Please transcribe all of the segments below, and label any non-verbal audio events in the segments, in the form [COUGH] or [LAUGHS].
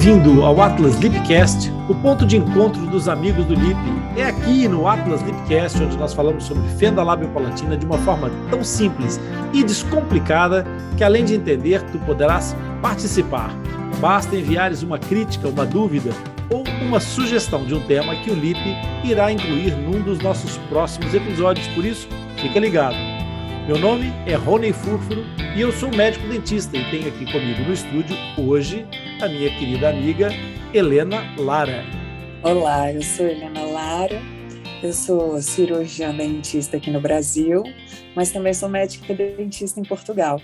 Bem-vindo ao Atlas Lipcast, o ponto de encontro dos amigos do Lip. É aqui no Atlas Lipcast onde nós falamos sobre fenda lábio-palatina de uma forma tão simples e descomplicada que além de entender, tu poderás participar. Basta enviares uma crítica, uma dúvida ou uma sugestão de um tema que o Lip irá incluir num dos nossos próximos episódios. Por isso, fica ligado. Meu nome é Rony Furfuro e eu sou médico dentista e tenho aqui comigo no estúdio hoje a minha querida amiga Helena Lara. Olá, eu sou Helena Lara, eu sou cirurgiã dentista aqui no Brasil, mas também sou médica dentista em Portugal.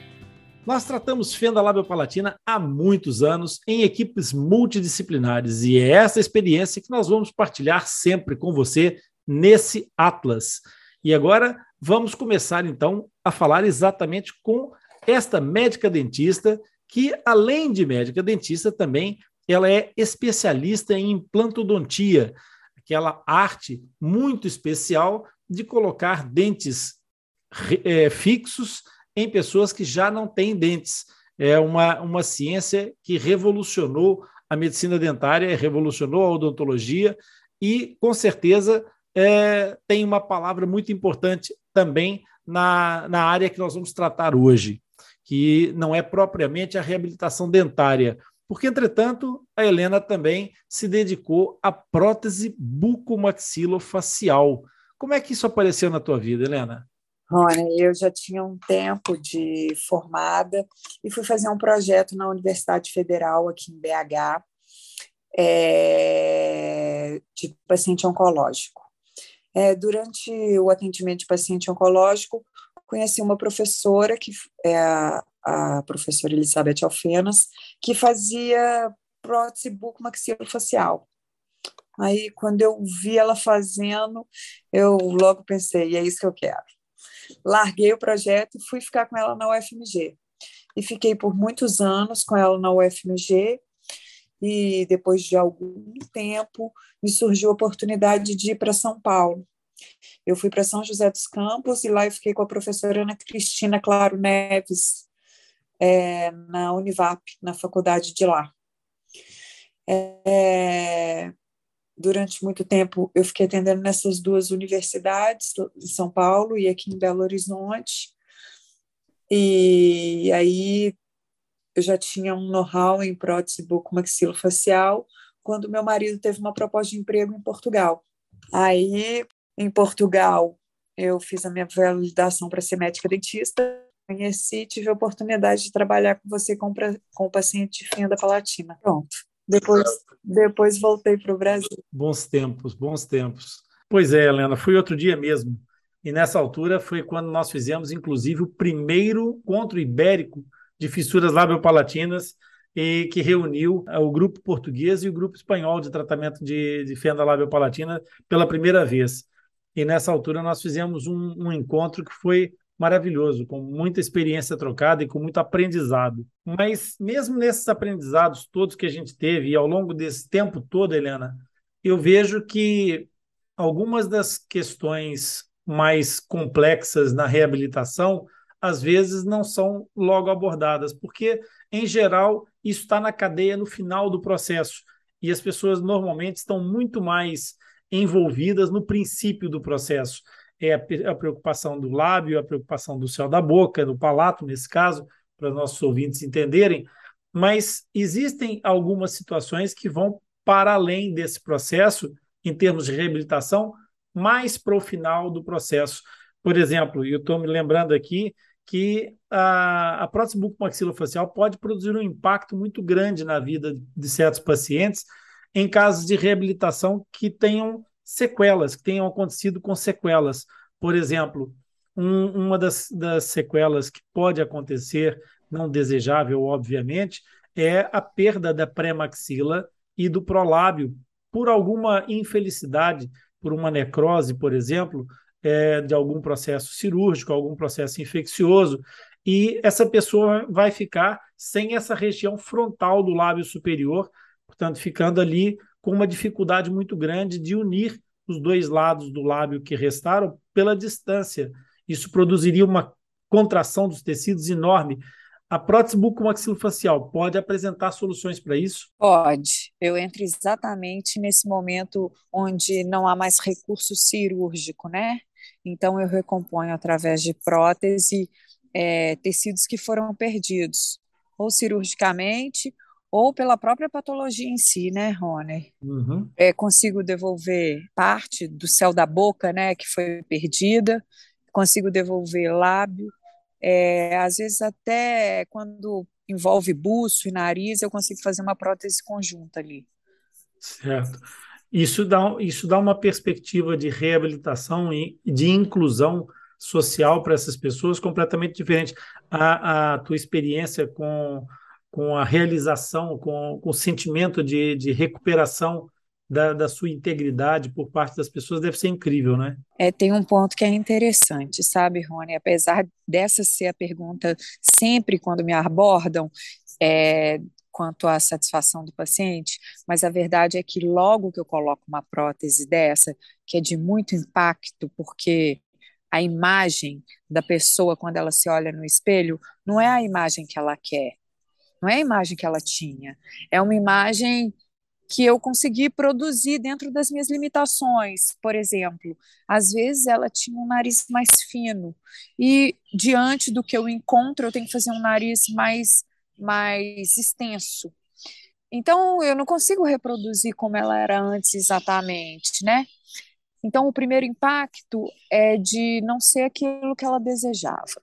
Nós tratamos fenda labiopalatina há muitos anos em equipes multidisciplinares e é essa experiência que nós vamos partilhar sempre com você nesse Atlas. E agora vamos começar então a falar exatamente com esta médica dentista que, além de médica dentista, também ela é especialista em implantodontia, aquela arte muito especial de colocar dentes é, fixos em pessoas que já não têm dentes. É uma, uma ciência que revolucionou a medicina dentária, revolucionou a odontologia e, com certeza, é, tem uma palavra muito importante também na, na área que nós vamos tratar hoje, que não é propriamente a reabilitação dentária. Porque, entretanto, a Helena também se dedicou à prótese bucomaxilofacial. Como é que isso apareceu na tua vida, Helena? Rony, eu já tinha um tempo de formada e fui fazer um projeto na Universidade Federal aqui em BH é, de paciente oncológico. É, durante o atendimento de paciente oncológico, conheci uma professora, que é a, professora Elizabeth Alfenas, que fazia prótese bucomaxilofacial. Aí, quando eu vi ela fazendo, eu logo pensei, é isso que eu quero larguei o projeto e fui ficar com ela na UFMG. E fiquei por muitos anos com ela na UFMG, e depois de algum tempo me surgiu a oportunidade de ir para São Paulo. Eu fui para São José dos Campos e lá eu fiquei com a professora Ana Cristina Claro Neves, é, na Univap, na faculdade de lá. É, durante muito tempo eu fiquei atendendo nessas duas universidades, em São Paulo e aqui em Belo Horizonte. E aí eu já tinha um know-how em prótese bucomaxilofacial quando meu marido teve uma proposta de emprego em Portugal. Aí, em Portugal, eu fiz a minha validação para ser médica dentista, conheci, tive a oportunidade de trabalhar com você com, com o paciente de fenda palatina. Pronto. Depois, depois voltei para o Brasil. Bons tempos, bons tempos. Pois é, Helena, fui outro dia mesmo. E nessa altura foi quando nós fizemos, inclusive, o primeiro encontro ibérico de fissuras labiopalatinas e que reuniu o grupo português e o grupo espanhol de tratamento de, de fenda labiopalatina pela primeira vez. E nessa altura nós fizemos um, um encontro que foi maravilhoso, com muita experiência trocada e com muito aprendizado. Mas mesmo nesses aprendizados todos que a gente teve e ao longo desse tempo todo, Helena, eu vejo que algumas das questões mais complexas na reabilitação às vezes não são logo abordadas, porque em geral isso está na cadeia no final do processo e as pessoas normalmente estão muito mais envolvidas no princípio do processo é a preocupação do lábio, a preocupação do céu da boca, do palato, nesse caso, para nossos ouvintes entenderem, mas existem algumas situações que vão para além desse processo, em termos de reabilitação, mais para o final do processo. Por exemplo, eu estou me lembrando aqui que a, a prótese bucomaxilofacial pode produzir um impacto muito grande na vida de certos pacientes em casos de reabilitação que tenham sequelas, que tenham acontecido com sequelas. Por exemplo, um, uma das, das sequelas que pode acontecer, não desejável, obviamente, é a perda da pré-maxila e do prolábio por alguma infelicidade, por uma necrose, por exemplo, é, de algum processo cirúrgico, algum processo infeccioso, e essa pessoa vai ficar sem essa região frontal do lábio superior, portanto, ficando ali com uma dificuldade muito grande de unir os dois lados do lábio que restaram pela distância. Isso produziria uma contração dos tecidos enorme. A prótese bucomaxilofacial pode apresentar soluções para isso? Pode. Eu entro exatamente nesse momento onde não há mais recurso cirúrgico, né? Então, eu recomponho através de prótese é, tecidos que foram perdidos, ou cirurgicamente, ou pela própria patologia em si, né, Rony? Uhum. É, consigo devolver parte do céu da boca, né, que foi perdida, consigo devolver lábio, é, às vezes até quando envolve buço e nariz, eu consigo fazer uma prótese conjunta ali. Certo. Isso dá, isso dá uma perspectiva de reabilitação e de inclusão social para essas pessoas completamente diferente. A, a tua experiência com, com a realização, com, com o sentimento de, de recuperação da, da, sua integridade por parte das pessoas deve ser incrível, né? É, tem um ponto que é interessante, sabe, Rony? Apesar dessa ser a pergunta sempre quando me abordam, é, quanto à satisfação do paciente, mas a verdade é que logo que eu coloco uma prótese dessa, que é de muito impacto, porque a imagem da pessoa quando ela se olha no espelho não é a imagem que ela quer, não é a imagem que ela tinha, é uma imagem que eu consegui produzir dentro das minhas limitações. Por exemplo, às vezes ela tinha um nariz mais fino e diante do que eu encontro, eu tenho que fazer um nariz mais mais extenso. Então, eu não consigo reproduzir como ela era antes exatamente, né? Então, o primeiro impacto é de não ser aquilo que ela desejava.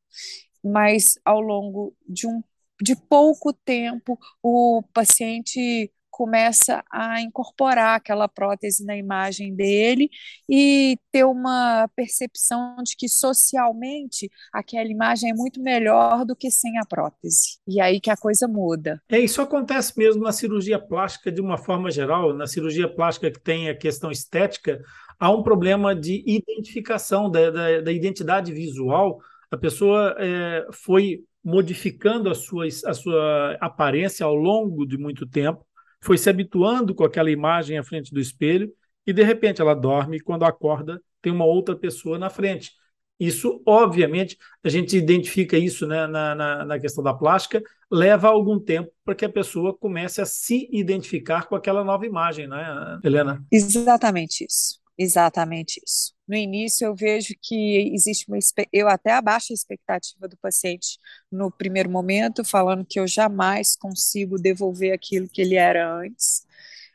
Mas, ao longo de, um, de pouco tempo, o paciente começa a incorporar aquela prótese na imagem dele e ter uma percepção de que socialmente aquela imagem é muito melhor do que sem a prótese. E aí que a coisa muda. É, isso acontece mesmo na cirurgia plástica de uma forma geral, na cirurgia plástica que tem a questão estética, há um problema de identificação da, da, da identidade visual. A pessoa é, foi modificando a sua, a sua aparência ao longo de muito tempo foi se habituando com aquela imagem à frente do espelho e de repente ela dorme e quando acorda tem uma outra pessoa na frente. Isso, obviamente, a gente identifica isso né, na, na, na questão da plástica, leva algum tempo para que a pessoa comece a se identificar com aquela nova imagem, né, Helena? Exatamente isso. Exatamente isso. No início eu vejo que existe uma eu até abaixo a expectativa do paciente no primeiro momento, falando que eu jamais consigo devolver aquilo que ele era antes,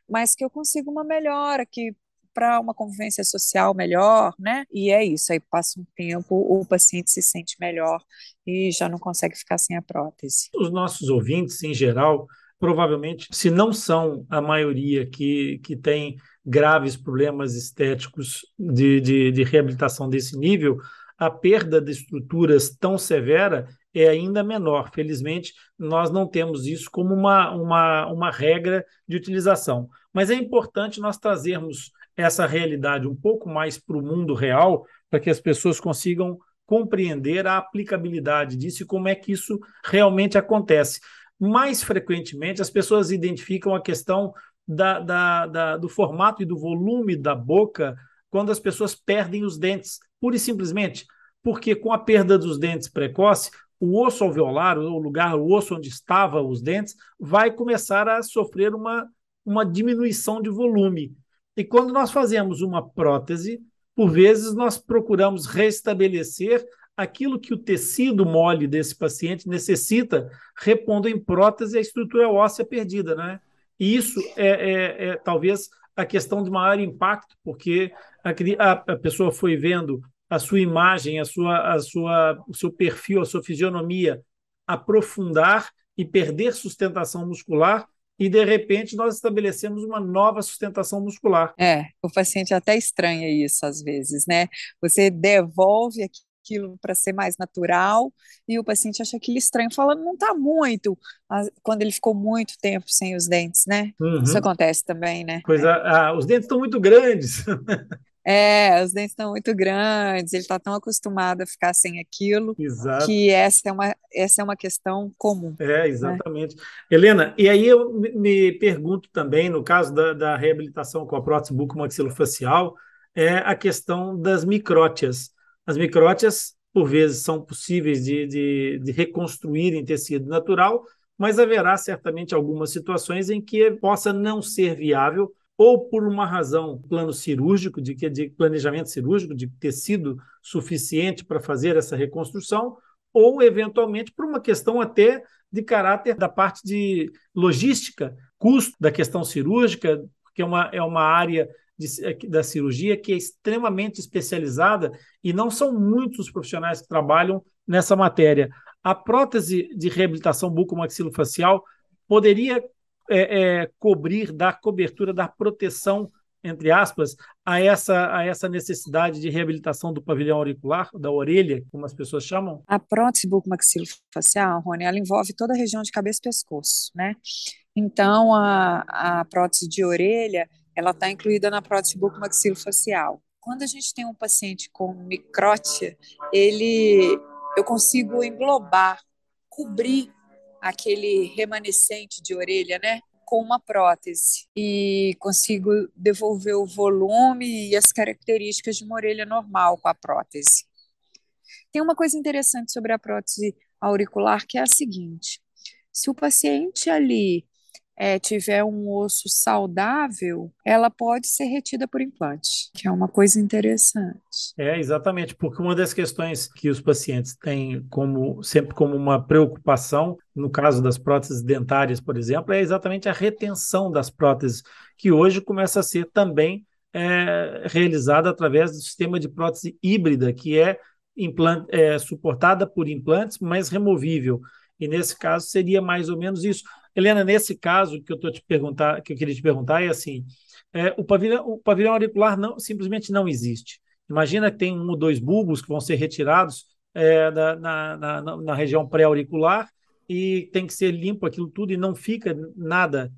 mas que eu consigo uma melhora, que para uma convivência social melhor, né? E é isso, aí passa um tempo, o paciente se sente melhor e já não consegue ficar sem a prótese. Os nossos ouvintes, em geral, provavelmente, se não são a maioria que, que tem graves problemas estéticos de, de, de reabilitação desse nível, a perda de estruturas tão severa é ainda menor. Felizmente, nós não temos isso como uma, uma, uma regra de utilização. Mas é importante nós trazermos essa realidade um pouco mais para o mundo real, para que as pessoas consigam compreender a aplicabilidade disso e como é que isso realmente acontece. Mais frequentemente, as pessoas identificam a questão da, da, da, do formato e do volume da boca quando as pessoas perdem os dentes, pura e simplesmente porque com a perda dos dentes precoce, o osso alveolar, o lugar, o osso onde estavam os dentes, vai começar a sofrer uma, uma diminuição de volume. E quando nós fazemos uma prótese, por vezes nós procuramos restabelecer aquilo que o tecido mole desse paciente necessita, repondo em prótese a estrutura óssea perdida, né? E isso é, é, é, talvez a questão de maior impacto, porque a, a, pessoa foi vendo a sua imagem, a sua, a sua, o seu perfil, a sua fisionomia aprofundar e perder sustentação muscular, e de repente nós estabelecemos uma nova sustentação muscular. É, o paciente até estranha isso às vezes, né? Você devolve aquilo para ser mais natural, e o paciente acha aquilo estranho, fala, não está muito, quando ele ficou muito tempo sem os dentes, né? Uhum. Isso acontece também, né? Coisa, é. ah, os dentes estão muito grandes. [LAUGHS] É, os dentes estão muito grandes, ele está tão acostumado a ficar sem aquilo, Exato. que essa é uma, essa é uma questão comum. É, né? exatamente. Né? Helena, e aí eu me pergunto também, no caso da, da reabilitação com a prótese bucomaxilofacial, é a questão das micrótias. As micrótias por vezes são possíveis de, de, de reconstruir em tecido natural, mas haverá certamente algumas situações em que possa não ser viável ou por uma razão plano cirúrgico, de, de planejamento cirúrgico, de tecido suficiente para fazer essa reconstrução, ou eventualmente por uma questão até de caráter da parte de logística, custo da questão cirúrgica, que é uma, é uma área de, da cirurgia que é extremamente especializada e não são muitos os profissionais que trabalham nessa matéria. A prótese de reabilitação bucomaxilofacial poderia é, é, cobrir, dar cobertura, dar proteção, entre aspas, a essa, a essa necessidade de reabilitação do pavilhão auricular, da orelha, como as pessoas chamam? A prótese bucomaxilofacial, Rony, ela envolve toda a região de cabeça e pescoço, né? Então, a, a prótese de orelha, ela está incluída na prótese bucomaxilofacial. Quando a gente tem um paciente com micrótia, ele, eu consigo englobar, cobrir aquele remanescente de orelha, né? Com uma prótese e consigo devolver o volume e as características de uma orelha normal com a prótese. Tem uma coisa interessante sobre a prótese auricular que é a seguinte: se o paciente ali é, tiver um osso saudável, ela pode ser retida por implante, que é uma coisa interessante. É, exatamente, porque uma das questões que os pacientes têm como sempre como uma preocupação, no caso das próteses dentárias, por exemplo, é exatamente a retenção das próteses, que hoje começa a ser também é, realizada através do sistema de prótese híbrida, que é, implant, é suportada por implantes, mas removível. E nesse caso seria mais ou menos isso. Helena, nesse caso que eu tô te perguntar, que eu queria te perguntar é assim, é, o, pavilhão, o pavilhão auricular não, simplesmente não existe. Imagina que tem um ou dois bulbos que vão ser retirados é, na, na, na região pré-auricular e tem que ser limpo aquilo tudo e não fica nada.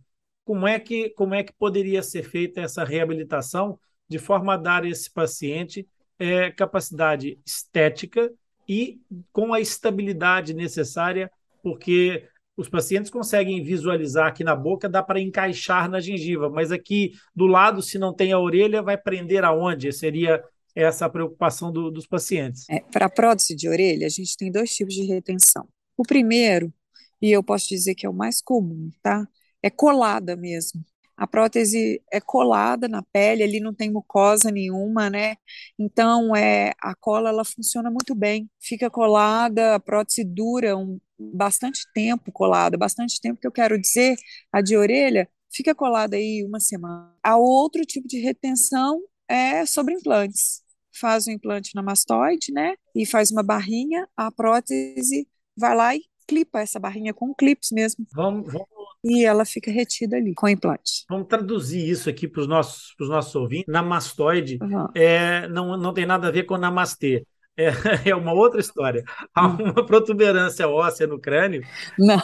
Como é que, como é que poderia ser feita essa reabilitação de forma a dar a esse paciente é, capacidade estética e com a estabilidade necessária, porque os pacientes conseguem visualizar aqui na boca, dá para encaixar na gengiva, mas aqui do lado, se não tem a orelha, vai prender aonde? Seria essa a preocupação do, dos pacientes. É, para a prótese de orelha, a gente tem dois tipos de retenção. O primeiro, e eu posso dizer que é o mais comum, tá? É colada mesmo. A prótese é colada na pele, ali não tem mucosa nenhuma, né? Então, é, a cola ela funciona muito bem. Fica colada, a prótese dura um, bastante tempo colada, bastante tempo que eu quero dizer, a de orelha fica colada aí uma semana. A outro tipo de retenção é sobre implantes. Faz o implante na mastoide, né? E faz uma barrinha, a prótese vai lá e clipa essa barrinha com clips mesmo. Vamos, vamos e ela fica retida ali com o implante. Vamos traduzir isso aqui para os nossos, nossos ouvintes. Namastoide uhum. é, não, não tem nada a ver com namastê. É, [LAUGHS] é uma outra história. Há hum. uma protuberância óssea no crânio. Não.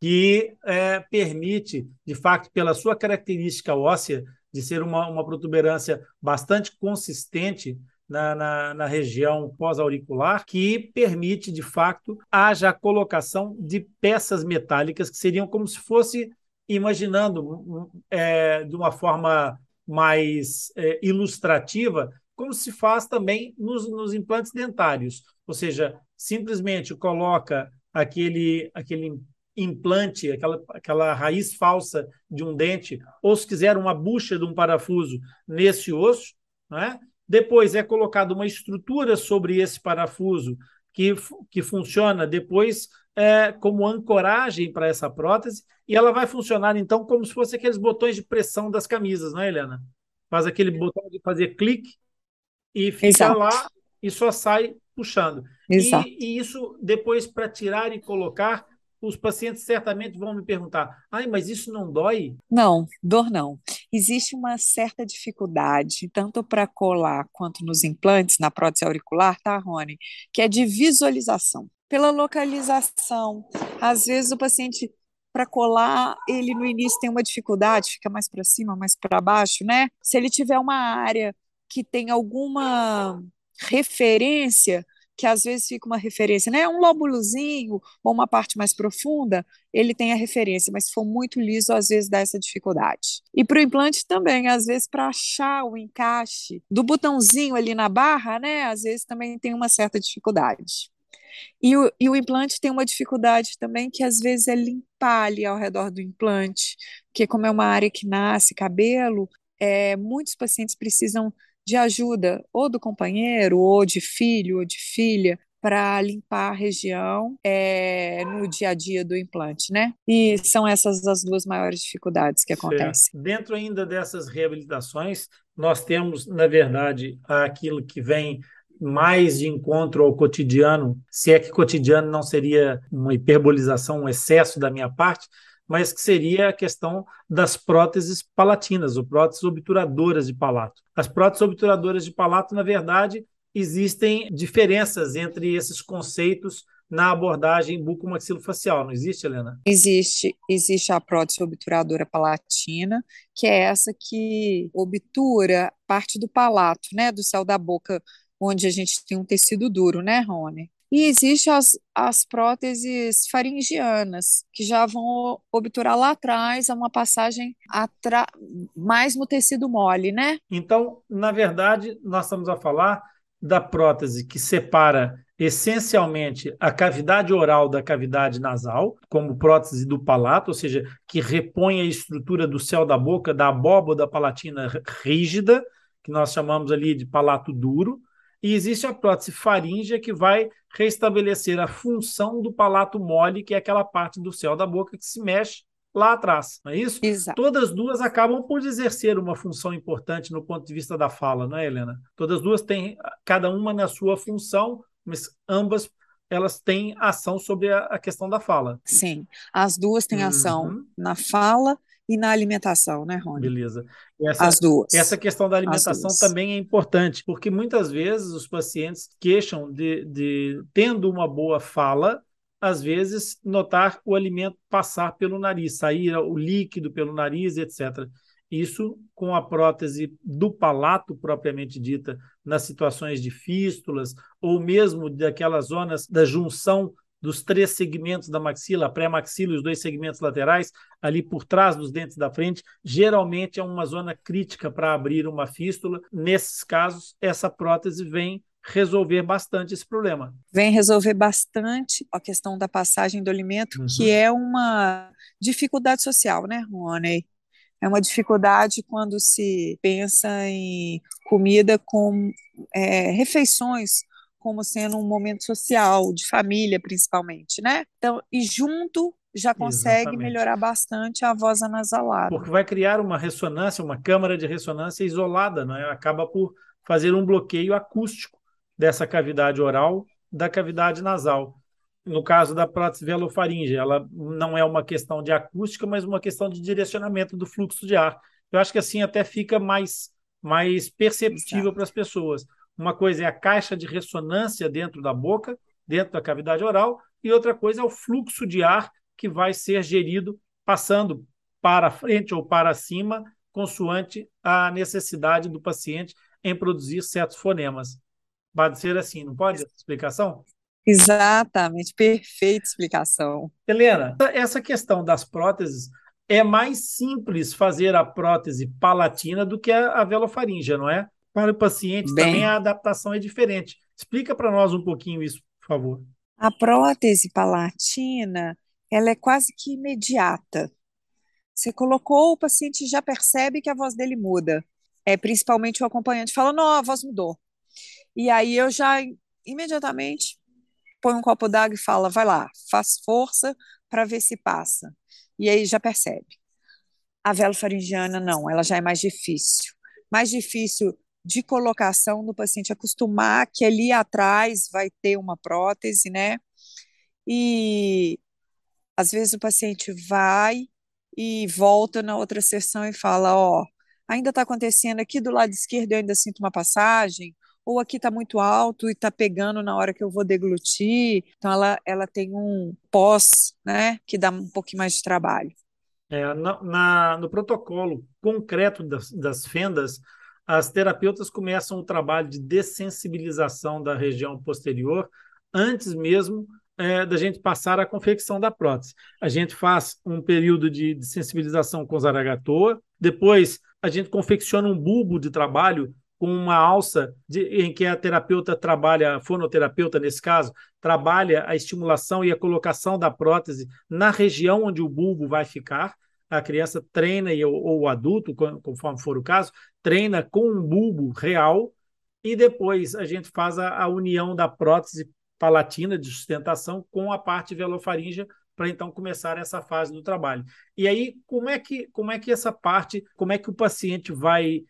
que é, permite, de fato, pela sua característica óssea, de ser uma, uma protuberância bastante consistente na, na, na região pós-auricular, que permite, de fato, haja a colocação de peças metálicas que seriam como se fosse, imaginando é, de uma forma mais é, ilustrativa, como se faz também nos, nos implantes dentários. Ou seja, simplesmente coloca aquele, aquele implante, aquela, aquela raiz falsa de um dente, ou se quiser uma bucha de um parafuso nesse osso, é? Depois é colocada uma estrutura sobre esse parafuso que, que funciona depois é, como ancoragem para essa prótese e ela vai funcionar então como se fosse aqueles botões de pressão das camisas, não é, Helena? Faz aquele botão de fazer clique e fica Exato. lá e só sai puxando. Exato. E, e isso depois para tirar e colocar os pacientes certamente vão me perguntar: ai, mas isso não dói? Não, dor não. Existe uma certa dificuldade, tanto para colar quanto nos implantes, na prótese auricular, tá, Rony? Que é de visualização. Pela localização. Às vezes o paciente, para colar, ele no início tem uma dificuldade, fica mais para cima, mais para baixo, né? Se ele tiver uma área que tem alguma referência, que às vezes fica uma referência, né? Um lóbulozinho ou uma parte mais profunda, ele tem a referência, mas se for muito liso, às vezes dá essa dificuldade. E para o implante também, às vezes para achar o encaixe do botãozinho ali na barra, né? Às vezes também tem uma certa dificuldade. E o, e o implante tem uma dificuldade também, que às vezes é limpar ali ao redor do implante, porque como é uma área que nasce cabelo, é, muitos pacientes precisam de ajuda ou do companheiro, ou de filho, ou de filha, para limpar a região é, no dia a dia do implante, né? E são essas as duas maiores dificuldades que acontecem. Certo. Dentro ainda dessas reabilitações, nós temos, na verdade, aquilo que vem mais de encontro ao cotidiano, se é que cotidiano não seria uma hiperbolização, um excesso da minha parte, mas que seria a questão das próteses palatinas, ou próteses obturadoras de palato. As próteses obturadoras de palato, na verdade, existem diferenças entre esses conceitos na abordagem bucomaxilofacial, não existe, Helena? Existe, existe a prótese obturadora palatina, que é essa que obtura parte do palato, né, do céu da boca, onde a gente tem um tecido duro, né, Rony? E existem as, as próteses faringianas, que já vão obturar lá atrás, a uma passagem mais no tecido mole, né? Então, na verdade, nós estamos a falar da prótese que separa essencialmente a cavidade oral da cavidade nasal, como prótese do palato, ou seja, que repõe a estrutura do céu da boca, da abóboda palatina rígida, que nós chamamos ali de palato duro, e existe a prótese faríngea que vai restabelecer a função do palato mole, que é aquela parte do céu da boca que se mexe lá atrás, não é isso? Exato. Todas duas acabam por exercer uma função importante no ponto de vista da fala, não é, Helena? Todas duas têm, cada uma na sua função, mas ambas elas têm ação sobre a, a questão da fala. Sim, as duas têm uhum. ação na fala e na alimentação, né, Rony? Beleza. Essa, As duas. Essa questão da alimentação também é importante, porque muitas vezes os pacientes queixam de, de tendo uma boa fala, às vezes, notar o alimento passar pelo nariz, sair o líquido pelo nariz, etc. Isso com a prótese do palato propriamente dita, nas situações de fístulas, ou mesmo daquelas zonas da junção dos três segmentos da maxila, a pré-maxila e os dois segmentos laterais, ali por trás dos dentes da frente, geralmente é uma zona crítica para abrir uma fístula. Nesses casos, essa prótese vem resolver bastante esse problema. Vem resolver bastante a questão da passagem do alimento, uhum. que é uma dificuldade social, né, Rony? É uma dificuldade quando se pensa em comida com é, refeições como sendo um momento social, de família principalmente, né? Então, e junto já consegue Exatamente. melhorar bastante a voz anasalada. Porque vai criar uma ressonância, uma câmara de ressonância isolada, não é? Acaba por fazer um bloqueio acústico dessa cavidade oral da cavidade nasal. No caso da prótese velofaringe, ela não é uma questão de acústica, mas uma questão de direcionamento do fluxo de ar. Eu acho que assim até fica mais, mais perceptível para as pessoas. Uma coisa é a caixa de ressonância dentro da boca, dentro da cavidade oral, e outra coisa é o fluxo de ar que vai ser gerido passando para frente ou para cima, consoante a necessidade do paciente em produzir certos fonemas. Pode ser assim, não pode? Explicação? Exatamente, perfeita explicação. Helena, essa questão das próteses é mais simples fazer a prótese palatina do que a velofaríngea, não é? Para o paciente Bem, também a adaptação é diferente. Explica para nós um pouquinho isso, por favor. A prótese palatina, ela é quase que imediata. Você colocou, o paciente já percebe que a voz dele muda. É, principalmente o acompanhante fala, não, a voz mudou. E aí eu já imediatamente põe um copo d'água e fala, vai lá, faz força para ver se passa. E aí já percebe. A velofaringiana não, ela já é mais difícil. Mais difícil de colocação do paciente acostumar que ali atrás vai ter uma prótese, né? E às vezes o paciente vai e volta na outra sessão e fala, ó, oh, ainda está acontecendo aqui do lado esquerdo, eu ainda sinto uma passagem, ou aqui está muito alto e está pegando na hora que eu vou deglutir. Então, ela, ela tem um pós, né, que dá um pouquinho mais de trabalho. É, na, na, no protocolo concreto das, das fendas, as terapeutas começam o trabalho de dessensibilização da região posterior antes mesmo é, da gente passar a confecção da prótese. A gente faz um período de, de sensibilização com zaragatoa, depois a gente confecciona um bulbo de trabalho com uma alça de, em que a terapeuta trabalha, a fonoterapeuta nesse caso, trabalha a estimulação e a colocação da prótese na região onde o bulbo vai ficar. A criança treina, ou o adulto, conforme for o caso, treina com um bulbo real e depois a gente faz a, a união da prótese palatina de sustentação com a parte velofaríngea para então começar essa fase do trabalho. E aí, como é que como é que essa parte, como é que o paciente vai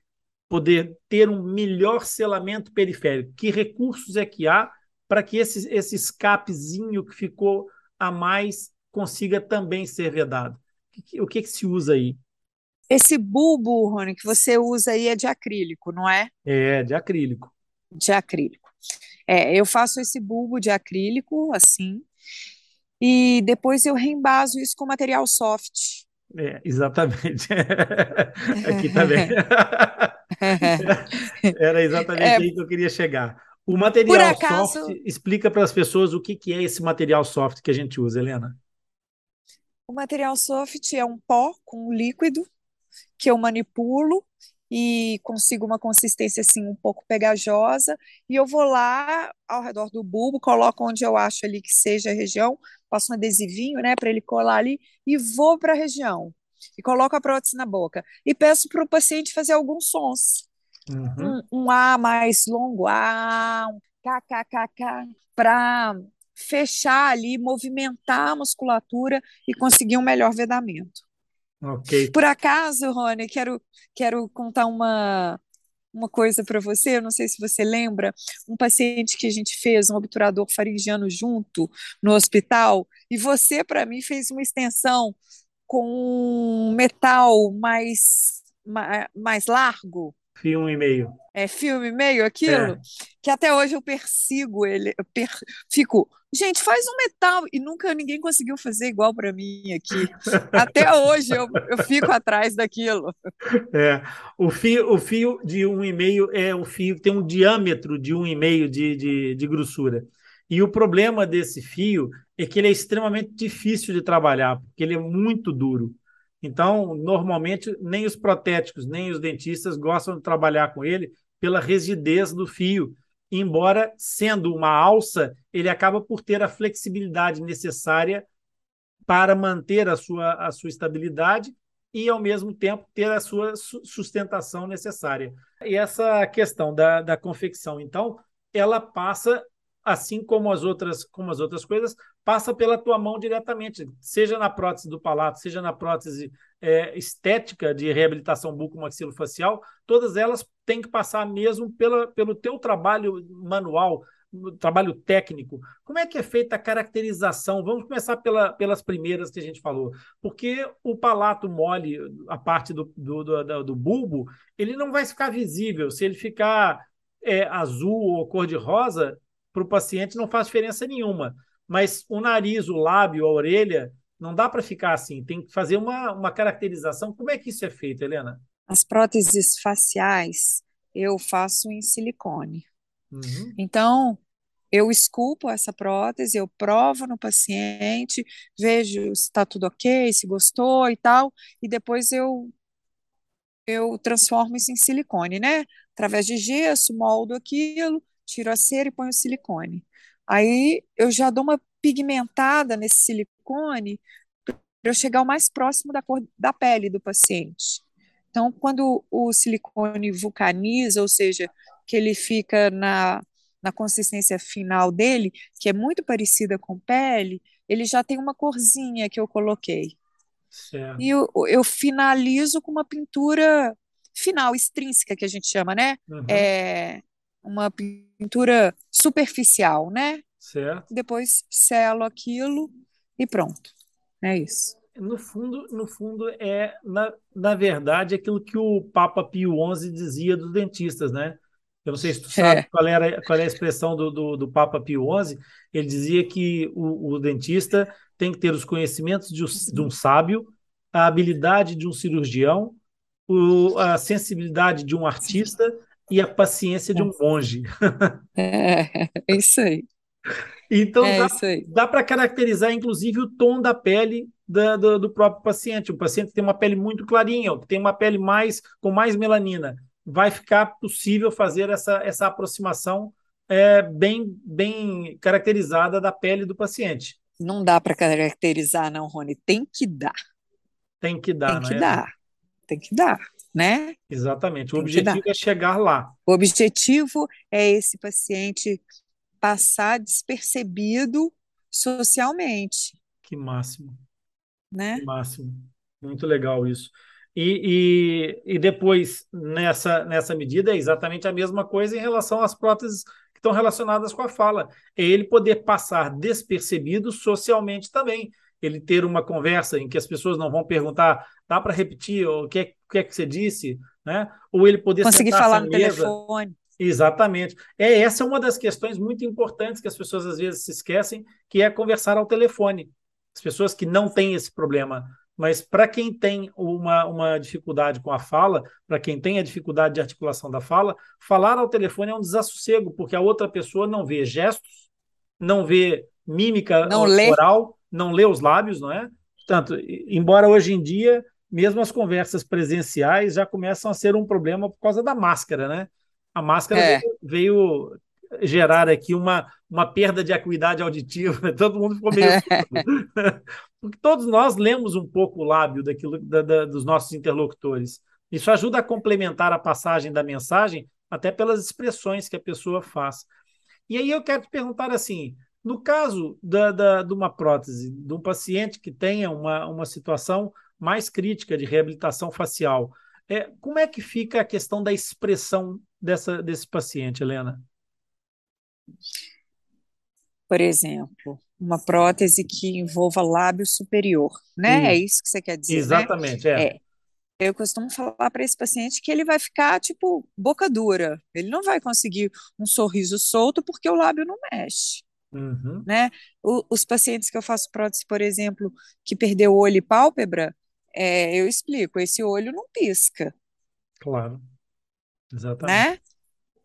poder ter um melhor selamento periférico? Que recursos é que há para que esse, esse escapezinho que ficou a mais consiga também ser vedado? O que, que se usa aí? Esse bulbo, Rony, que você usa aí é de acrílico, não é? É, de acrílico. De acrílico. É, eu faço esse bulbo de acrílico, assim, e depois eu reembaso isso com material soft. É, exatamente. [LAUGHS] Aqui também. [LAUGHS] Era exatamente é, aí que eu queria chegar. O material acaso, soft, explica para as pessoas o que, que é esse material soft que a gente usa, Helena. O material soft é um pó com um líquido que eu manipulo e consigo uma consistência assim um pouco pegajosa. E eu vou lá ao redor do bulbo, coloco onde eu acho ali que seja a região, passo um adesivinho, né, para ele colar ali e vou para a região. E coloco a prótese na boca. E peço para o paciente fazer alguns sons, uhum. um, um A mais longo, A, um KKKK, para fechar ali, movimentar a musculatura e conseguir um melhor vedamento. Okay. Por acaso, Rony, quero, quero contar uma, uma coisa para você, eu não sei se você lembra, um paciente que a gente fez um obturador faringiano junto no hospital, e você, para mim, fez uma extensão com um metal mais, mais largo. Fio e meio. É, filme e meio, aquilo, é. que até hoje eu persigo ele, eu per, fico, gente, faz um metal, e nunca ninguém conseguiu fazer igual para mim aqui. até [LAUGHS] hoje eu, eu fico atrás daquilo. É, o fio, o fio de um e meio é o fio que tem um diâmetro de um e meio de, de, de grossura. E o problema desse fio é que ele é extremamente difícil de trabalhar, porque ele é muito duro. Então, normalmente, nem os protéticos, nem os dentistas gostam de trabalhar com ele pela rigidez do fio. Embora, sendo uma alça, ele acaba por ter a flexibilidade necessária para manter a sua, a sua estabilidade e, ao mesmo tempo, ter a sua sustentação necessária. E essa questão da, da confecção, então, ela passa assim como as outras, como as outras coisas, passa pela tua mão diretamente, seja na prótese do palato, seja na prótese é, estética de reabilitação bucomaxilofacial, todas elas têm que passar mesmo pela, pelo teu trabalho manual, trabalho técnico. Como é que é feita a caracterização? Vamos começar pela, pelas primeiras que a gente falou. Porque o palato mole, a parte do, do, do, do bulbo, ele não vai ficar visível. Se ele ficar é, azul ou cor-de-rosa, para o paciente não faz diferença nenhuma. Mas o nariz, o lábio, a orelha, não dá para ficar assim. Tem que fazer uma, uma caracterização. Como é que isso é feito, Helena? As próteses faciais eu faço em silicone. Uhum. Então, eu esculpo essa prótese, eu provo no paciente, vejo se está tudo ok, se gostou e tal, e depois eu eu transformo isso em silicone, né? Através de gesso, moldo aquilo, tiro a cera e ponho o silicone. Aí eu já dou uma pigmentada nesse silicone para eu chegar o mais próximo da cor da pele do paciente. Então, quando o silicone vulcaniza, ou seja, que ele fica na, na consistência final dele, que é muito parecida com pele, ele já tem uma corzinha que eu coloquei. Certo. E eu, eu finalizo com uma pintura final, extrínseca, que a gente chama, né? Uhum. É, uma pintura superficial, né? Certo. Depois selo aquilo e pronto. É isso. No fundo, no fundo é na, na verdade aquilo que o Papa Pio XI dizia dos dentistas, né? Eu não sei se tu sabe é. qual, era, qual é a expressão do, do, do Papa Pio XI. Ele dizia que o, o dentista tem que ter os conhecimentos de, de um sábio, a habilidade de um cirurgião, o, a sensibilidade de um artista e a paciência de um monge. [LAUGHS] É, é isso aí. Então, é dá, dá para caracterizar, inclusive, o tom da pele da, do, do, próprio paciente. O paciente tem uma pele muito clarinha, tem uma pele mais com mais melanina. Vai ficar possível fazer essa, essa aproximação é, bem, bem caracterizada da pele do paciente. Não dá para caracterizar, não, Rony. Tem que dar. Tem que dar, Tem que é? dar. Tem que dar, né? Exatamente. O objetivo é chegar lá. O objetivo é esse paciente passar despercebido socialmente. Que máximo. Né? Que máximo. Muito legal isso. E, e, e depois, nessa, nessa medida, é exatamente a mesma coisa em relação às próteses que estão relacionadas com a fala. É ele poder passar despercebido socialmente também. Ele ter uma conversa em que as pessoas não vão perguntar, dá para repetir o que, é, que é que você disse, né? Ou ele poder conseguir falar no mesa, telefone. Exatamente. É, essa é uma das questões muito importantes que as pessoas às vezes se esquecem, que é conversar ao telefone. As pessoas que não têm esse problema. Mas para quem tem uma, uma dificuldade com a fala, para quem tem a dificuldade de articulação da fala, falar ao telefone é um desassossego, porque a outra pessoa não vê gestos, não vê mímica não oral, lê. não lê os lábios, não é? Portanto, embora hoje em dia, mesmo as conversas presenciais já começam a ser um problema por causa da máscara, né? A máscara é. veio, veio, gerar aqui uma, uma perda de acuidade auditiva, [LAUGHS] todo mundo ficou meio. [LAUGHS] Porque todos nós lemos um pouco o lábio daquilo, da, da, dos nossos interlocutores. Isso ajuda a complementar a passagem da mensagem, até pelas expressões que a pessoa faz. E aí eu quero te perguntar assim: no caso da, da, de uma prótese, de um paciente que tenha uma, uma situação mais crítica de reabilitação facial, é, como é que fica a questão da expressão dessa, desse paciente, Helena? Por exemplo, uma prótese que envolva lábio superior, né? Sim. É isso que você quer dizer? Né? Exatamente, né? é. é. Eu costumo falar para esse paciente que ele vai ficar, tipo, boca dura. Ele não vai conseguir um sorriso solto porque o lábio não mexe. Uhum. Né? O, os pacientes que eu faço prótese, por exemplo, que perdeu olho e pálpebra, é, eu explico, esse olho não pisca. Claro. Exatamente. Né?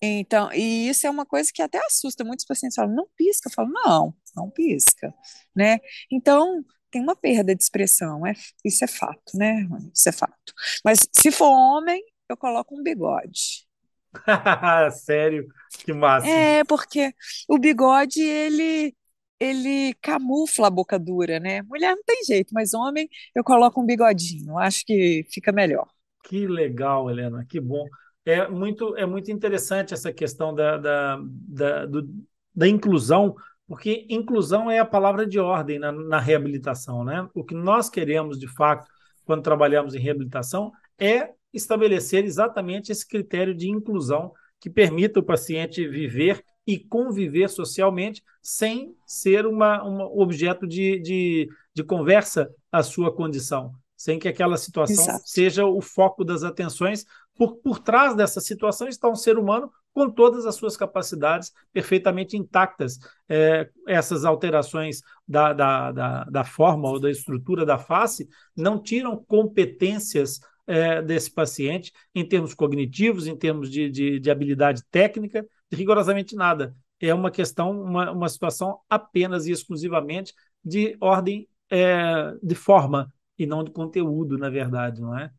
Então, e isso é uma coisa que até assusta. Muitos pacientes falam, não pisca. Eu falo, não, não pisca, né? Então, tem uma perda de expressão, é, isso é fato, né, Isso é fato. Mas se for homem, eu coloco um bigode. [LAUGHS] Sério? Que massa. É, porque o bigode, ele ele camufla a boca dura, né? Mulher não tem jeito, mas homem eu coloco um bigodinho, acho que fica melhor. Que legal, Helena, que bom é muito, é muito interessante essa questão da, da, da, do, da inclusão, porque inclusão é a palavra de ordem na, na reabilitação. Né? O que nós queremos, de fato, quando trabalhamos em reabilitação, é estabelecer exatamente esse critério de inclusão que permita o paciente viver e conviver socialmente sem ser uma, um objeto de, de, de conversa a sua condição, sem que aquela situação Exato. seja o foco das atenções, por, por trás dessa situação está um ser humano com todas as suas capacidades perfeitamente intactas. É, essas alterações da, da, da, da, forma ou da estrutura da face não tiram competências é, desse paciente em termos cognitivos, em termos de, de, de habilidade técnica, rigorosamente nada. É uma questão, uma, uma situação apenas e exclusivamente de ordem é, de forma e não de conteúdo, na verdade, não é?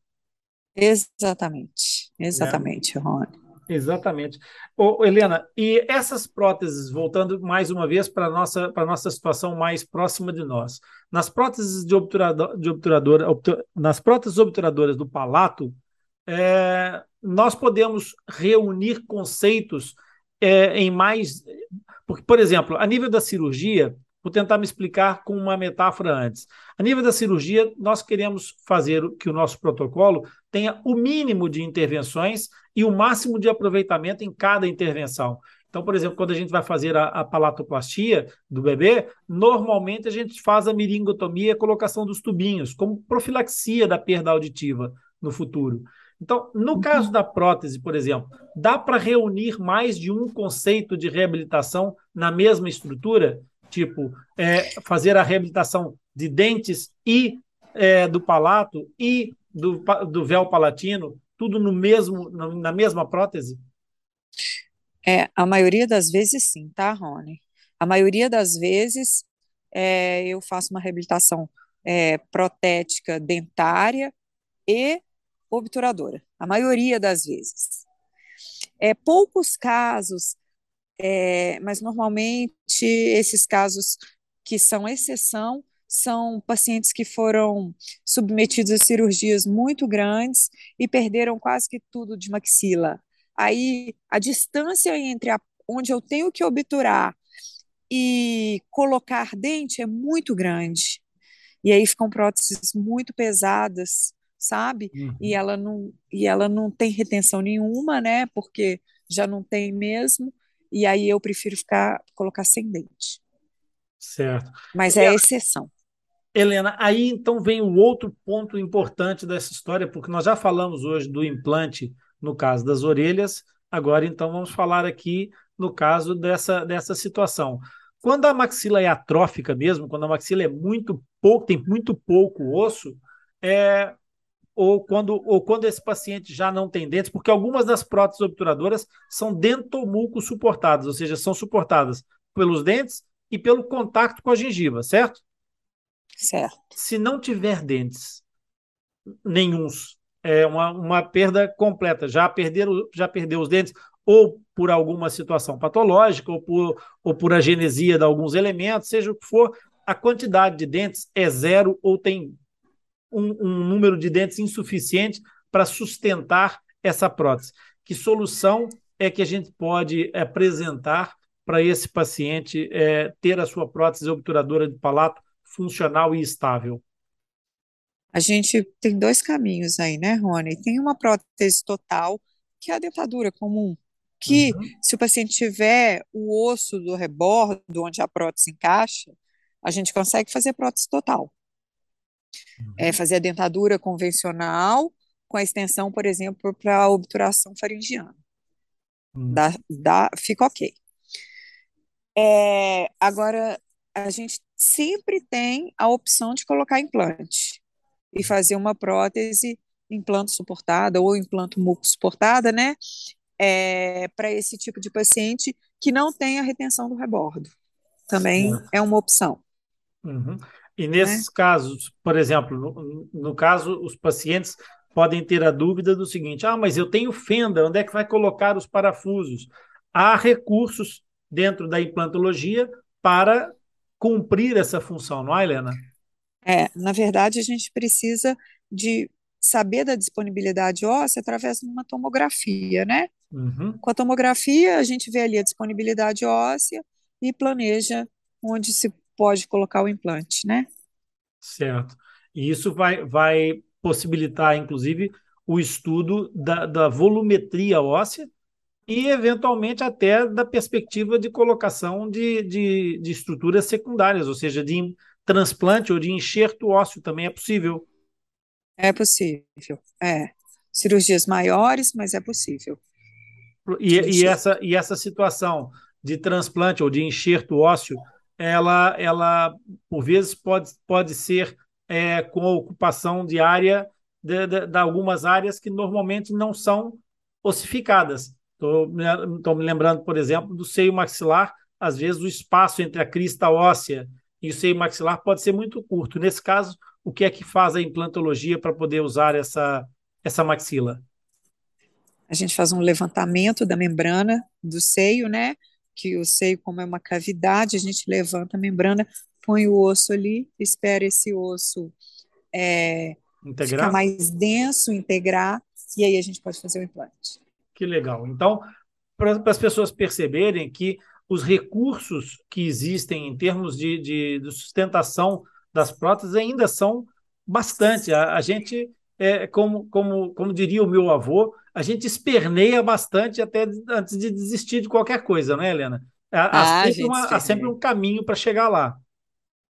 Exatamente, exatamente, é. Rony. Exatamente. Ô, Helena, e essas próteses, voltando mais uma vez para a nossa, nossa situação mais próxima de nós, nas próteses de obturador, de obturador, nas próteses obturadoras do palato, é, nós podemos reunir conceitos é, em mais. Porque, por exemplo, a nível da cirurgia, Vou tentar me explicar com uma metáfora antes. A nível da cirurgia, nós queremos fazer que o nosso protocolo tenha o mínimo de intervenções e o máximo de aproveitamento em cada intervenção. Então, por exemplo, quando a gente vai fazer a, a palatoplastia do bebê, normalmente a gente faz a miringotomia, a colocação dos tubinhos, como profilaxia da perda auditiva no futuro. Então, no uhum. caso da prótese, por exemplo, dá para reunir mais de um conceito de reabilitação na mesma estrutura? tipo é, fazer a reabilitação de dentes e é, do palato e do, do véu palatino, tudo no mesmo, na mesma prótese? É, a maioria das vezes sim, tá, Rony? A maioria das vezes é, eu faço uma reabilitação é, protética dentária e obturadora, a maioria das vezes. É, poucos casos, é, mas normalmente esses casos que são exceção são pacientes que foram submetidos a cirurgias muito grandes e perderam quase que tudo de maxila. Aí a distância entre a, onde eu tenho que obturar e colocar dente é muito grande. E aí ficam próteses muito pesadas, sabe? Uhum. E ela não e ela não tem retenção nenhuma, né? Porque já não tem mesmo. E aí eu prefiro ficar colocar sem dente. Certo. Mas é exceção. Helena, aí então vem o outro ponto importante dessa história, porque nós já falamos hoje do implante no caso das orelhas, agora então vamos falar aqui no caso dessa, dessa situação. Quando a maxila é atrófica mesmo, quando a maxila é muito pouco, tem muito pouco osso, é, ou, quando, ou quando esse paciente já não tem dentes, porque algumas das próteses obturadoras são dentomulco suportadas, ou seja, são suportadas pelos dentes e pelo contato com a gengiva, certo? Certo. Se não tiver dentes nenhums, é uma, uma perda completa. Já, perderam, já perdeu os dentes, ou por alguma situação patológica, ou por, ou por agenesia de alguns elementos, seja o que for, a quantidade de dentes é zero ou tem um, um número de dentes insuficiente para sustentar essa prótese. Que solução é que a gente pode apresentar para esse paciente é, ter a sua prótese obturadora de palato funcional e estável? A gente tem dois caminhos aí, né, Rony? Tem uma prótese total, que é a dentadura comum, que uhum. se o paciente tiver o osso do rebordo, onde a prótese encaixa, a gente consegue fazer prótese total. Uhum. É fazer a dentadura convencional com a extensão, por exemplo, para a obturação faringiana. Uhum. Dá, dá, fica ok. É, agora, a gente sempre tem a opção de colocar implante e fazer uma prótese implanto suportada ou implanto muco suportada, né? É, para esse tipo de paciente que não tem a retenção do rebordo. Também é uma opção. Uhum. E nesses né? casos, por exemplo, no, no, caso, os pacientes podem ter a dúvida do seguinte: ah, mas eu tenho fenda, onde é que vai colocar os parafusos? Há recursos dentro da implantologia para cumprir essa função, não é, Helena? É, na verdade, a gente precisa de saber da disponibilidade óssea através de uma tomografia, né? Uhum. Com a tomografia, a gente vê ali a disponibilidade óssea e planeja onde se pode colocar o implante, né? Certo. E isso vai, vai possibilitar, inclusive, o estudo da, da volumetria óssea e, eventualmente, até da perspectiva de colocação de, de, de estruturas secundárias, ou seja, de transplante ou de enxerto ósseo também é possível. É possível, é. Cirurgias maiores, mas é possível. E, e, essa, e essa situação de transplante ou de enxerto ósseo, ela, ela por vezes pode, pode ser é, com a ocupação de área de, de, de, algumas áreas que normalmente não são ossificadas. Estou me lembrando, por exemplo, do seio maxilar, às vezes o espaço entre a crista óssea e o seio maxilar pode ser muito curto. Nesse caso, o que é que faz a implantologia para poder usar essa, essa maxila? A gente faz um levantamento da membrana do seio, né? Que o seio, como é uma cavidade, a gente levanta a membrana, põe o osso ali, espera esse osso é, ficar mais denso, integrar, e aí a gente pode fazer o implante. Que legal. Então, para as pessoas perceberem que os recursos que existem em termos de, de, de sustentação das próteses ainda são bastante. A, a gente, é, como, como, como diria o meu avô, a gente esperneia bastante até antes de desistir de qualquer coisa, não é, Helena? Há, ah, sempre, uma, há sempre, um caminho para chegar lá.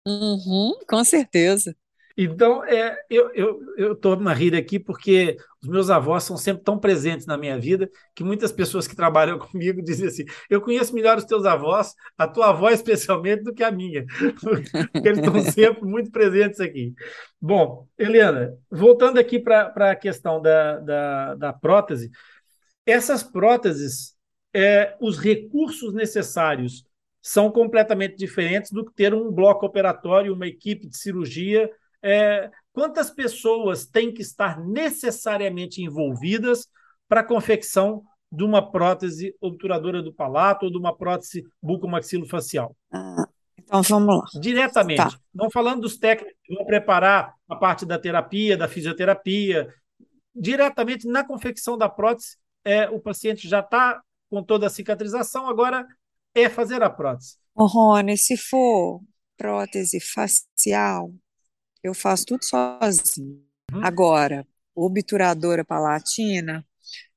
Uhum, com certeza. Então, é, eu estou na rir aqui porque os meus avós são sempre tão presentes na minha vida que muitas pessoas que trabalham [LAUGHS] comigo dizem assim: eu conheço melhor os teus avós, a tua avó especialmente, do que a minha, [LAUGHS] porque eles estão sempre muito presentes aqui. Bom, Helena, voltando aqui para a questão da, da, da prótese, essas próteses, é, os recursos necessários são completamente diferentes do que ter um bloco operatório, uma equipe de cirurgia é, quantas pessoas têm que estar necessariamente envolvidas para a confecção de uma prótese obturadora do palato ou de uma prótese bucomaxilofacial? Ah, então vamos lá. Diretamente. Tá. Não falando dos técnicos que vão preparar a parte da terapia, da fisioterapia. Diretamente na confecção da prótese, é, o paciente já está com toda a cicatrização, agora é fazer a prótese. Ô, Rony, se for prótese facial, eu faço tudo sozinho. Uhum. Agora, obturadora palatina,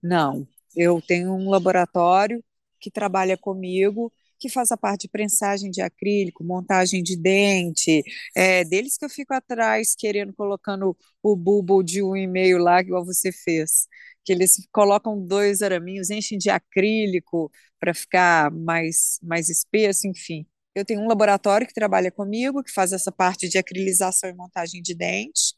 não. Eu tenho um laboratório que trabalha comigo, que faz a parte de prensagem de acrílico, montagem de dente, é deles que eu fico atrás querendo colocando o bulbo de um e-mail lá, igual você fez, que eles colocam dois araminhos, enchem de acrílico para ficar mais mais espesso, enfim. Eu tenho um laboratório que trabalha comigo, que faz essa parte de acrilização e montagem de dente.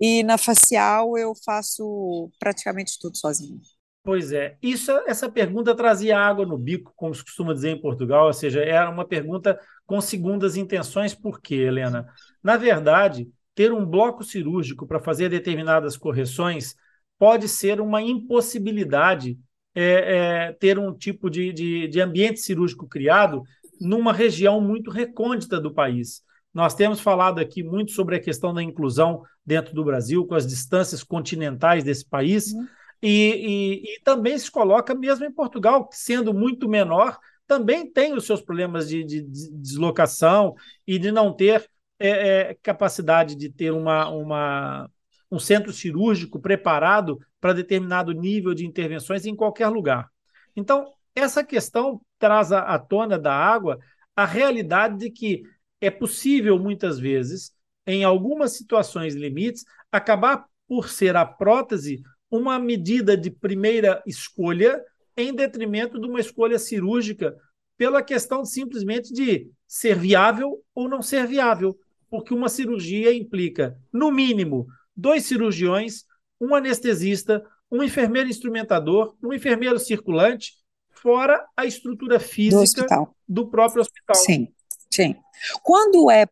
E na facial eu faço praticamente tudo sozinho. Pois é, isso, essa pergunta trazia água no bico, como se costuma dizer em Portugal, ou seja, era uma pergunta com segundas intenções. Por quê, Helena? Na verdade, ter um bloco cirúrgico para fazer determinadas correções pode ser uma impossibilidade é, é, ter um tipo de, de, de ambiente cirúrgico criado numa região muito recôndita do país. Nós temos falado aqui muito sobre a questão da inclusão dentro do Brasil, com as distâncias continentais desse país, uhum. e, e, e, também se coloca mesmo em Portugal, que sendo muito menor, também tem os seus problemas de, de, de deslocação e de não ter é, é, capacidade de ter uma, uma, um centro cirúrgico preparado para determinado nível de intervenções em qualquer lugar. Então, essa questão traz à tona da água a realidade de que é possível, muitas vezes, em algumas situações limites, acabar por ser a prótese uma medida de primeira escolha em detrimento de uma escolha cirúrgica, pela questão simplesmente de ser viável ou não ser viável, porque uma cirurgia implica, no mínimo, dois cirurgiões, um anestesista, um enfermeiro instrumentador, um enfermeiro circulante fora a estrutura física do, do próprio hospital. Sim, sim. Quando é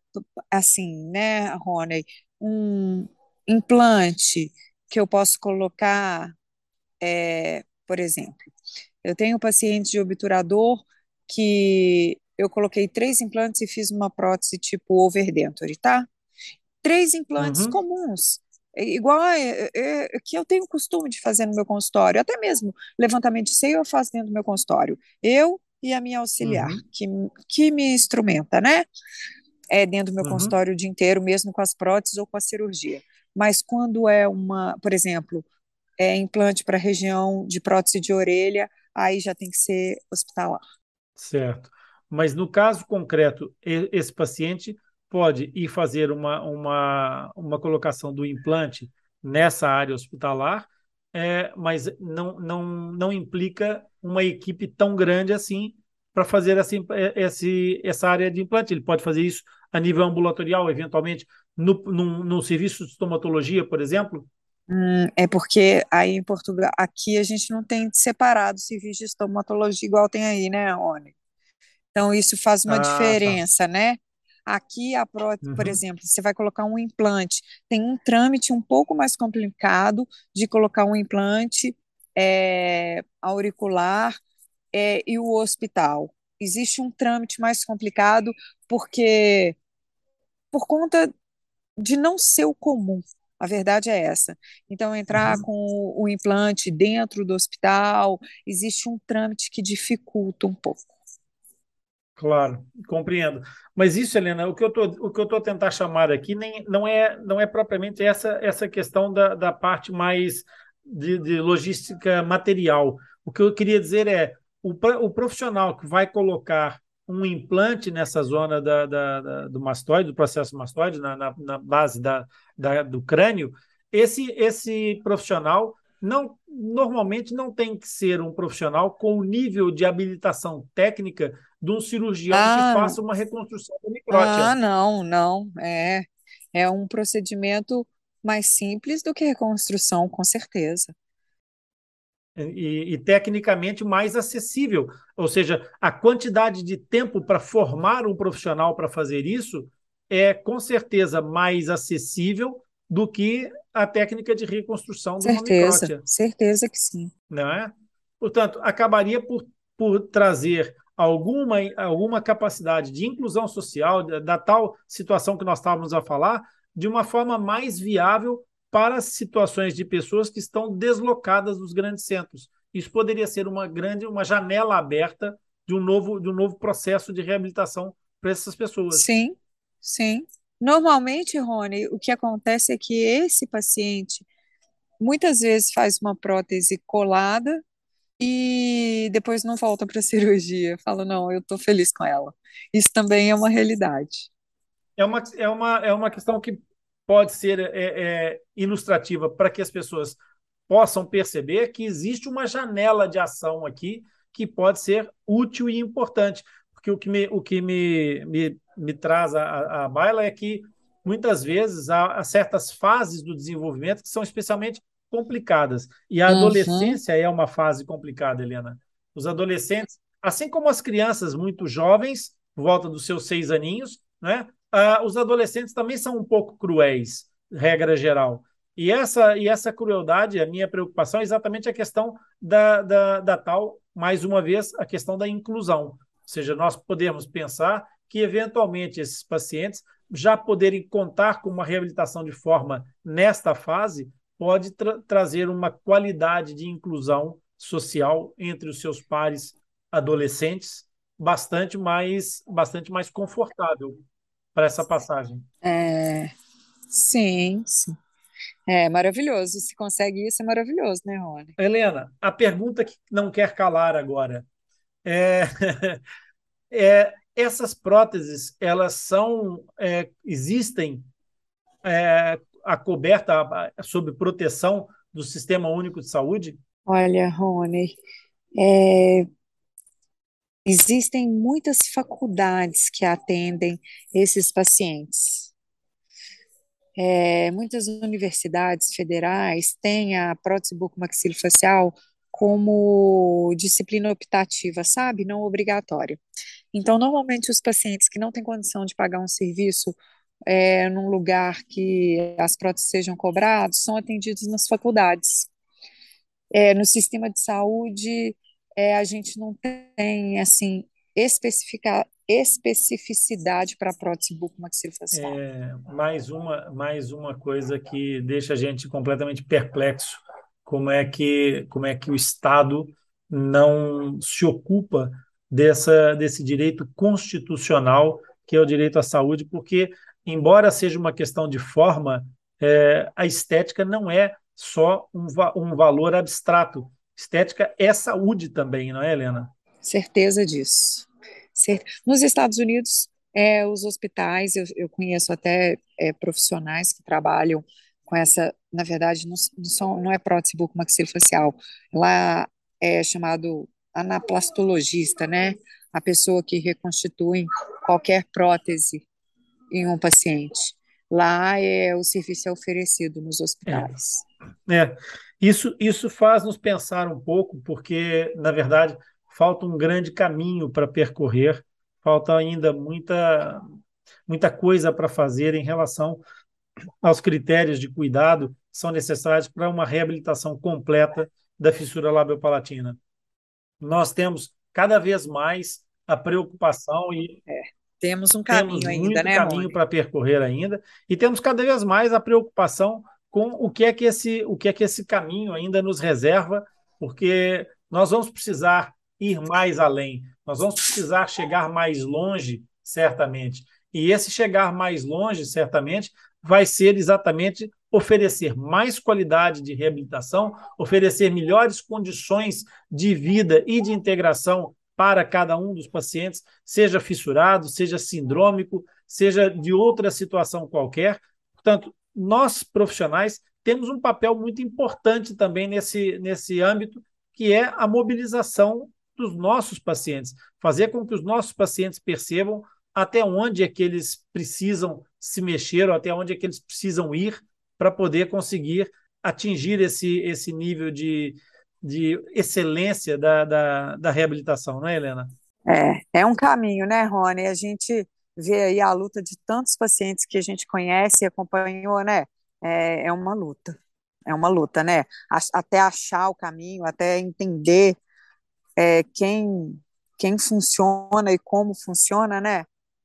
assim, né, Rony, um implante que eu posso colocar, é, por exemplo, eu tenho um paciente de obturador que eu coloquei três implantes e fiz uma prótese tipo overdenture, tá? Três implantes uhum. comuns. É igual é, é, que eu tenho costume de fazer no meu consultório, até mesmo levantamento de seio eu faço dentro do meu consultório. Eu e a minha auxiliar, uhum. que, que me instrumenta, né? É dentro do meu uhum. consultório o dia inteiro, mesmo com as próteses ou com a cirurgia. Mas quando é uma, por exemplo, é implante para região de prótese de orelha, aí já tem que ser hospitalar. Certo. Mas no caso concreto, esse paciente pode ir fazer uma, uma, uma colocação do implante nessa área hospitalar, é, mas não, não, não implica uma equipe tão grande assim para fazer assim, esse, essa área de implante. Ele pode fazer isso a nível ambulatorial, eventualmente, no, no, no serviço de estomatologia, por exemplo? Hum, é porque aí em Portugal, aqui a gente não tem separado serviço de estomatologia igual tem aí, né, Rony? Então isso faz uma ah, tá. diferença, tá. né? Aqui, a prótese, uhum. por exemplo, você vai colocar um implante, tem um trâmite um pouco mais complicado de colocar um implante é, auricular é, e o hospital. Existe um trâmite mais complicado porque, por conta de não ser o comum, a verdade é essa. Então, entrar uhum. com o implante dentro do hospital, existe um trâmite que dificulta um pouco. Claro, compreendo. Mas isso, Helena, o que eu tô, o que eu estou tentar chamar aqui nem, não, é, não é propriamente essa, essa questão da, da parte mais de, de logística material. O que eu queria dizer é o, o profissional que vai colocar um implante nessa zona da, da, da, do mastoide, do processo mastoide, na, na, na base da, da, do crânio, esse, esse profissional não normalmente não tem que ser um profissional com o nível de habilitação técnica de um cirurgião ah, que faça uma reconstrução da micrótia. Ah, não, não. É, é um procedimento mais simples do que reconstrução, com certeza. E, e, tecnicamente mais acessível. Ou seja, a quantidade de tempo para formar um profissional para fazer isso é com certeza mais acessível do que a técnica de reconstrução do certeza. Certeza que sim. Não é? Portanto, acabaria por, por trazer alguma, alguma capacidade de inclusão social da, da tal situação que nós estávamos a falar de uma forma mais viável para situações de pessoas que estão deslocadas dos grandes centros. Isso poderia ser uma grande, uma janela aberta de um novo, de um novo processo de reabilitação para essas pessoas. Sim, sim. Normalmente, Rony, o que acontece é que esse paciente muitas vezes faz uma prótese colada e depois não volta para a [LAUGHS] cirurgia. Fala, não, eu estou feliz com ela. Isso também é uma realidade. É uma, é uma, é uma questão que pode ser é, é, ilustrativa para que as pessoas possam perceber que existe uma janela de ação aqui que pode ser útil e importante. Porque o que me, o que me, me, me traz a, a baila é que muitas vezes há, há certas fases do desenvolvimento que são especialmente complicadas. E a uhum. adolescência é uma fase complicada, Helena. Os adolescentes, assim como as crianças muito jovens, por volta dos seus seis aninhos, né? Uh, os adolescentes também são um pouco cruéis, regra geral. E essa, e essa crueldade, a minha preocupação é exatamente a questão da, da, da tal, mais uma vez, a questão da inclusão. Ou seja, nós podemos pensar que, eventualmente, esses pacientes já poderem contar com uma reabilitação de forma nesta fase pode tra trazer uma qualidade de inclusão social entre os seus pares adolescentes bastante mais, bastante mais confortável para essa passagem. É, sim, sim. É maravilhoso. Se consegue isso, é maravilhoso, né, Rony? Helena, a pergunta que não quer calar agora é, [LAUGHS] é essas próteses, elas são, é, existem é, a coberta sob proteção do Sistema Único de Saúde? Olha, Rony, é, Existem muitas faculdades que atendem esses pacientes. É, muitas universidades federais têm a prótese bucomaxilofacial como disciplina optativa, sabe? Não obrigatória. Então, normalmente, os pacientes que não têm condição de pagar um serviço é, num lugar que as próteses sejam cobradas são atendidos nas faculdades. É, no sistema de saúde, é, a gente não tem, assim, especificidade para a prótese bucomaxilofacial. É, mais uma, mais uma coisa que deixa a gente completamente perplexo, como é que, como é que o Estado não se ocupa dessa, desse direito constitucional que é o direito à saúde, porque, embora seja uma questão de forma, é, a estética não é só um, um valor abstrato, Estética é saúde também, não é, Helena? Certeza disso. Nos Estados Unidos, é, os hospitais, eu, eu conheço até é, profissionais que trabalham com essa, na verdade, não, não, são, não é prótese bucomaxilofacial, lá é chamado anaplastologista, né? A pessoa que reconstitui qualquer prótese em um paciente. Lá é o serviço é oferecido nos hospitais. É. é. Isso, isso faz nos pensar um pouco, porque, na verdade, falta um grande caminho para percorrer, falta ainda muita, muita coisa para fazer em relação aos critérios de cuidado que são necessários para uma reabilitação completa da fissura labiopalatina. Nós temos cada vez mais a preocupação e é, temos um caminho temos ainda, muito né, caminho para percorrer ainda e temos cada vez mais a preocupação com o que é que esse, o que é que esse caminho ainda nos reserva, porque nós vamos precisar ir mais além, nós vamos precisar chegar mais longe, certamente. E esse chegar mais longe, certamente, vai ser exatamente oferecer mais qualidade de reabilitação, oferecer melhores condições de vida e de integração para cada um dos pacientes, seja fissurado, seja sindrômico, seja de outra situação qualquer. Portanto, nós profissionais temos um papel muito importante também nesse, nesse âmbito, que é a mobilização dos nossos pacientes, fazer com que os nossos pacientes percebam até onde é que eles precisam se mexer, ou até onde é que eles precisam ir para poder conseguir atingir esse, esse nível de, de excelência da, da, da reabilitação, não é, Helena? É, é um caminho, né, Rony? A gente vê aí a luta de tantos pacientes que a gente conhece e acompanhou, né? É, é uma luta, é uma luta, né? Até achar o caminho, até entender é, quem, quem funciona e como funciona, né?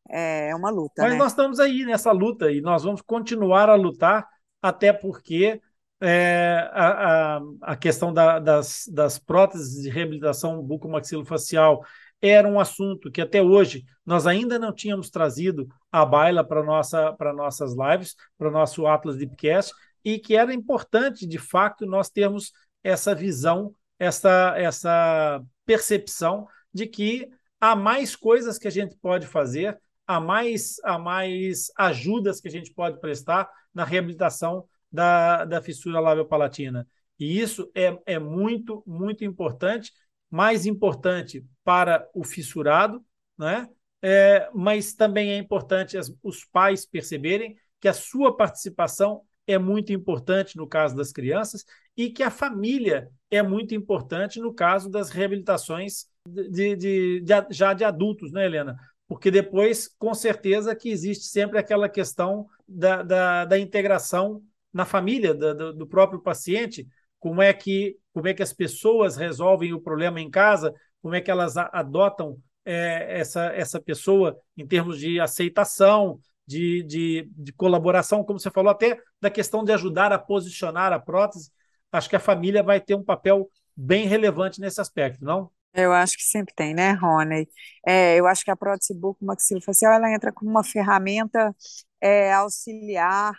É, é uma luta. Mas né? nós estamos aí nessa luta e nós vamos continuar a lutar, até porque é, a, a, a, questão da, das, das próteses de reabilitação bucomaxilofacial era um assunto que até hoje nós ainda não tínhamos trazido à baila para nossa, para nossas lives, para o nosso Atlas Deepcast, e que era importante, de fato, nós termos essa visão, essa, essa percepção de que há mais coisas que a gente pode fazer, há mais, há mais ajudas que a gente pode prestar na reabilitação da, da fissura lábio-palatina. E isso é, é muito, muito importante, mais importante para o fissurado, né? É, mas também é importante as, os pais perceberem que a sua participação é muito importante no caso das crianças e que a família é muito importante no caso das reabilitações de, de, de, já de adultos, né, Helena? Porque depois, com certeza, que existe sempre aquela questão da, da, da integração na família do, do próprio paciente, como é que como é que as pessoas resolvem o problema em casa, como é que elas adotam é, essa, essa pessoa em termos de aceitação, de, de, de, colaboração, como você falou, até da questão de ajudar a posicionar a prótese. Acho que a família vai ter um papel bem relevante nesse aspecto, não? Eu acho que sempre tem, né, Rony? É, eu acho que a prótese bucomaxilofacial ela entra como uma ferramenta é, auxiliar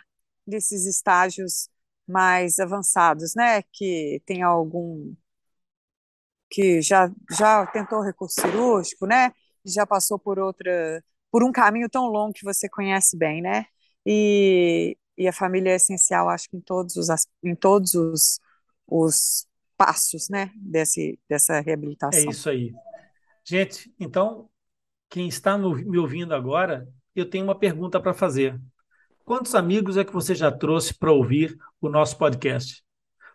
desses estágios mais avançados, né? Que tem algum que já já tentou recurso cirúrgico, né? Já passou por outra por um caminho tão longo que você conhece bem, né? E, e a família é essencial, acho que em todos os em todos os, os passos, né? Desse dessa reabilitação. É isso aí, gente. Então, quem está no, me ouvindo agora, eu tenho uma pergunta para fazer. Quantos amigos é que você já trouxe para ouvir o nosso podcast?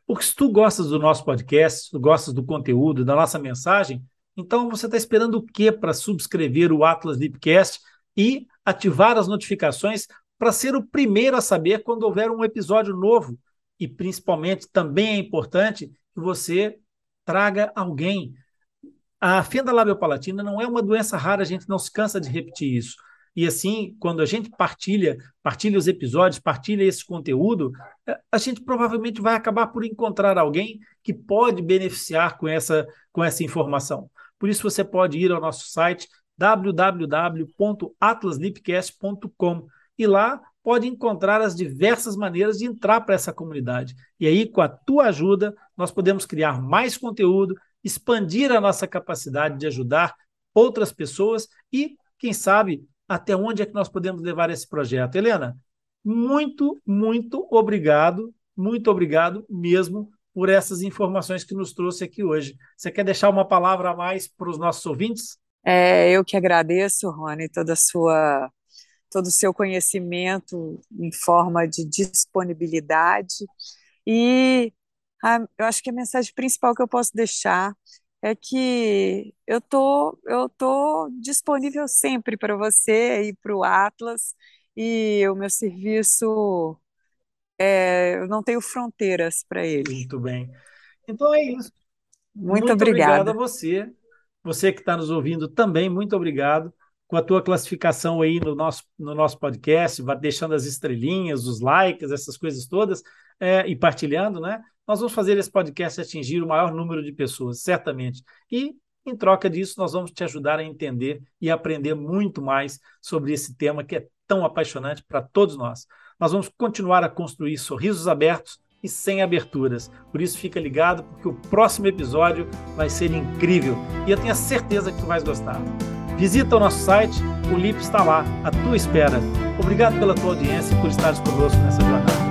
Porque se tu gostas do nosso podcast, tu gostas do conteúdo, da nossa mensagem, então você está esperando o quê para subscrever o Atlas Deepcast e ativar as notificações para ser o primeiro a saber quando houver um episódio novo? E principalmente também é importante que você traga alguém. A fenda labiopalatina não é uma doença rara, a gente não se cansa de repetir isso. E assim, quando a gente partilha, partilha os episódios, partilha esse conteúdo, é, a gente provavelmente vai acabar por encontrar alguém que pode beneficiar com essa, com essa informação. Por isso você pode ir ao nosso site www.atlaslipcast.com e lá pode encontrar as diversas maneiras de entrar para essa comunidade. E aí, com a tua ajuda, nós podemos criar mais conteúdo, expandir a nossa capacidade de ajudar outras pessoas e, quem sabe, até onde é que nós podemos levar esse projeto. Helena, muito, muito obrigado, muito obrigado mesmo por essas informações que nos trouxe aqui hoje. Você quer deixar uma palavra a mais para os nossos ouvintes? É, eu que agradeço, Rony, toda sua todo o seu conhecimento em forma de disponibilidade e a, eu acho que a mensagem principal que eu posso deixar é que eu tô, eu tô disponível sempre para você e para o Atlas, e o meu serviço, é, eu não tenho fronteiras para ele. Muito bem. Então é isso. Muito, muito obrigada. obrigado a você. Você que está nos ouvindo também, muito obrigado com a tua classificação aí no nosso, no nosso podcast, vai deixando as estrelinhas, os likes, essas coisas todas, é, e partilhando, né? Nós vamos fazer esse podcast atingir o maior número de pessoas, certamente. E, em troca disso, nós vamos te ajudar a entender e aprender muito mais sobre esse tema que é tão apaixonante para todos nós. Nós vamos continuar a construir sorrisos abertos e sem aberturas. Por isso fica ligado porque o próximo episódio vai ser incrível e eu tenho a certeza que tu vais gostar. Visita o nosso site, o LIP está lá, à tua espera. Obrigado pela tua audiência e por estares conosco nessa jornada.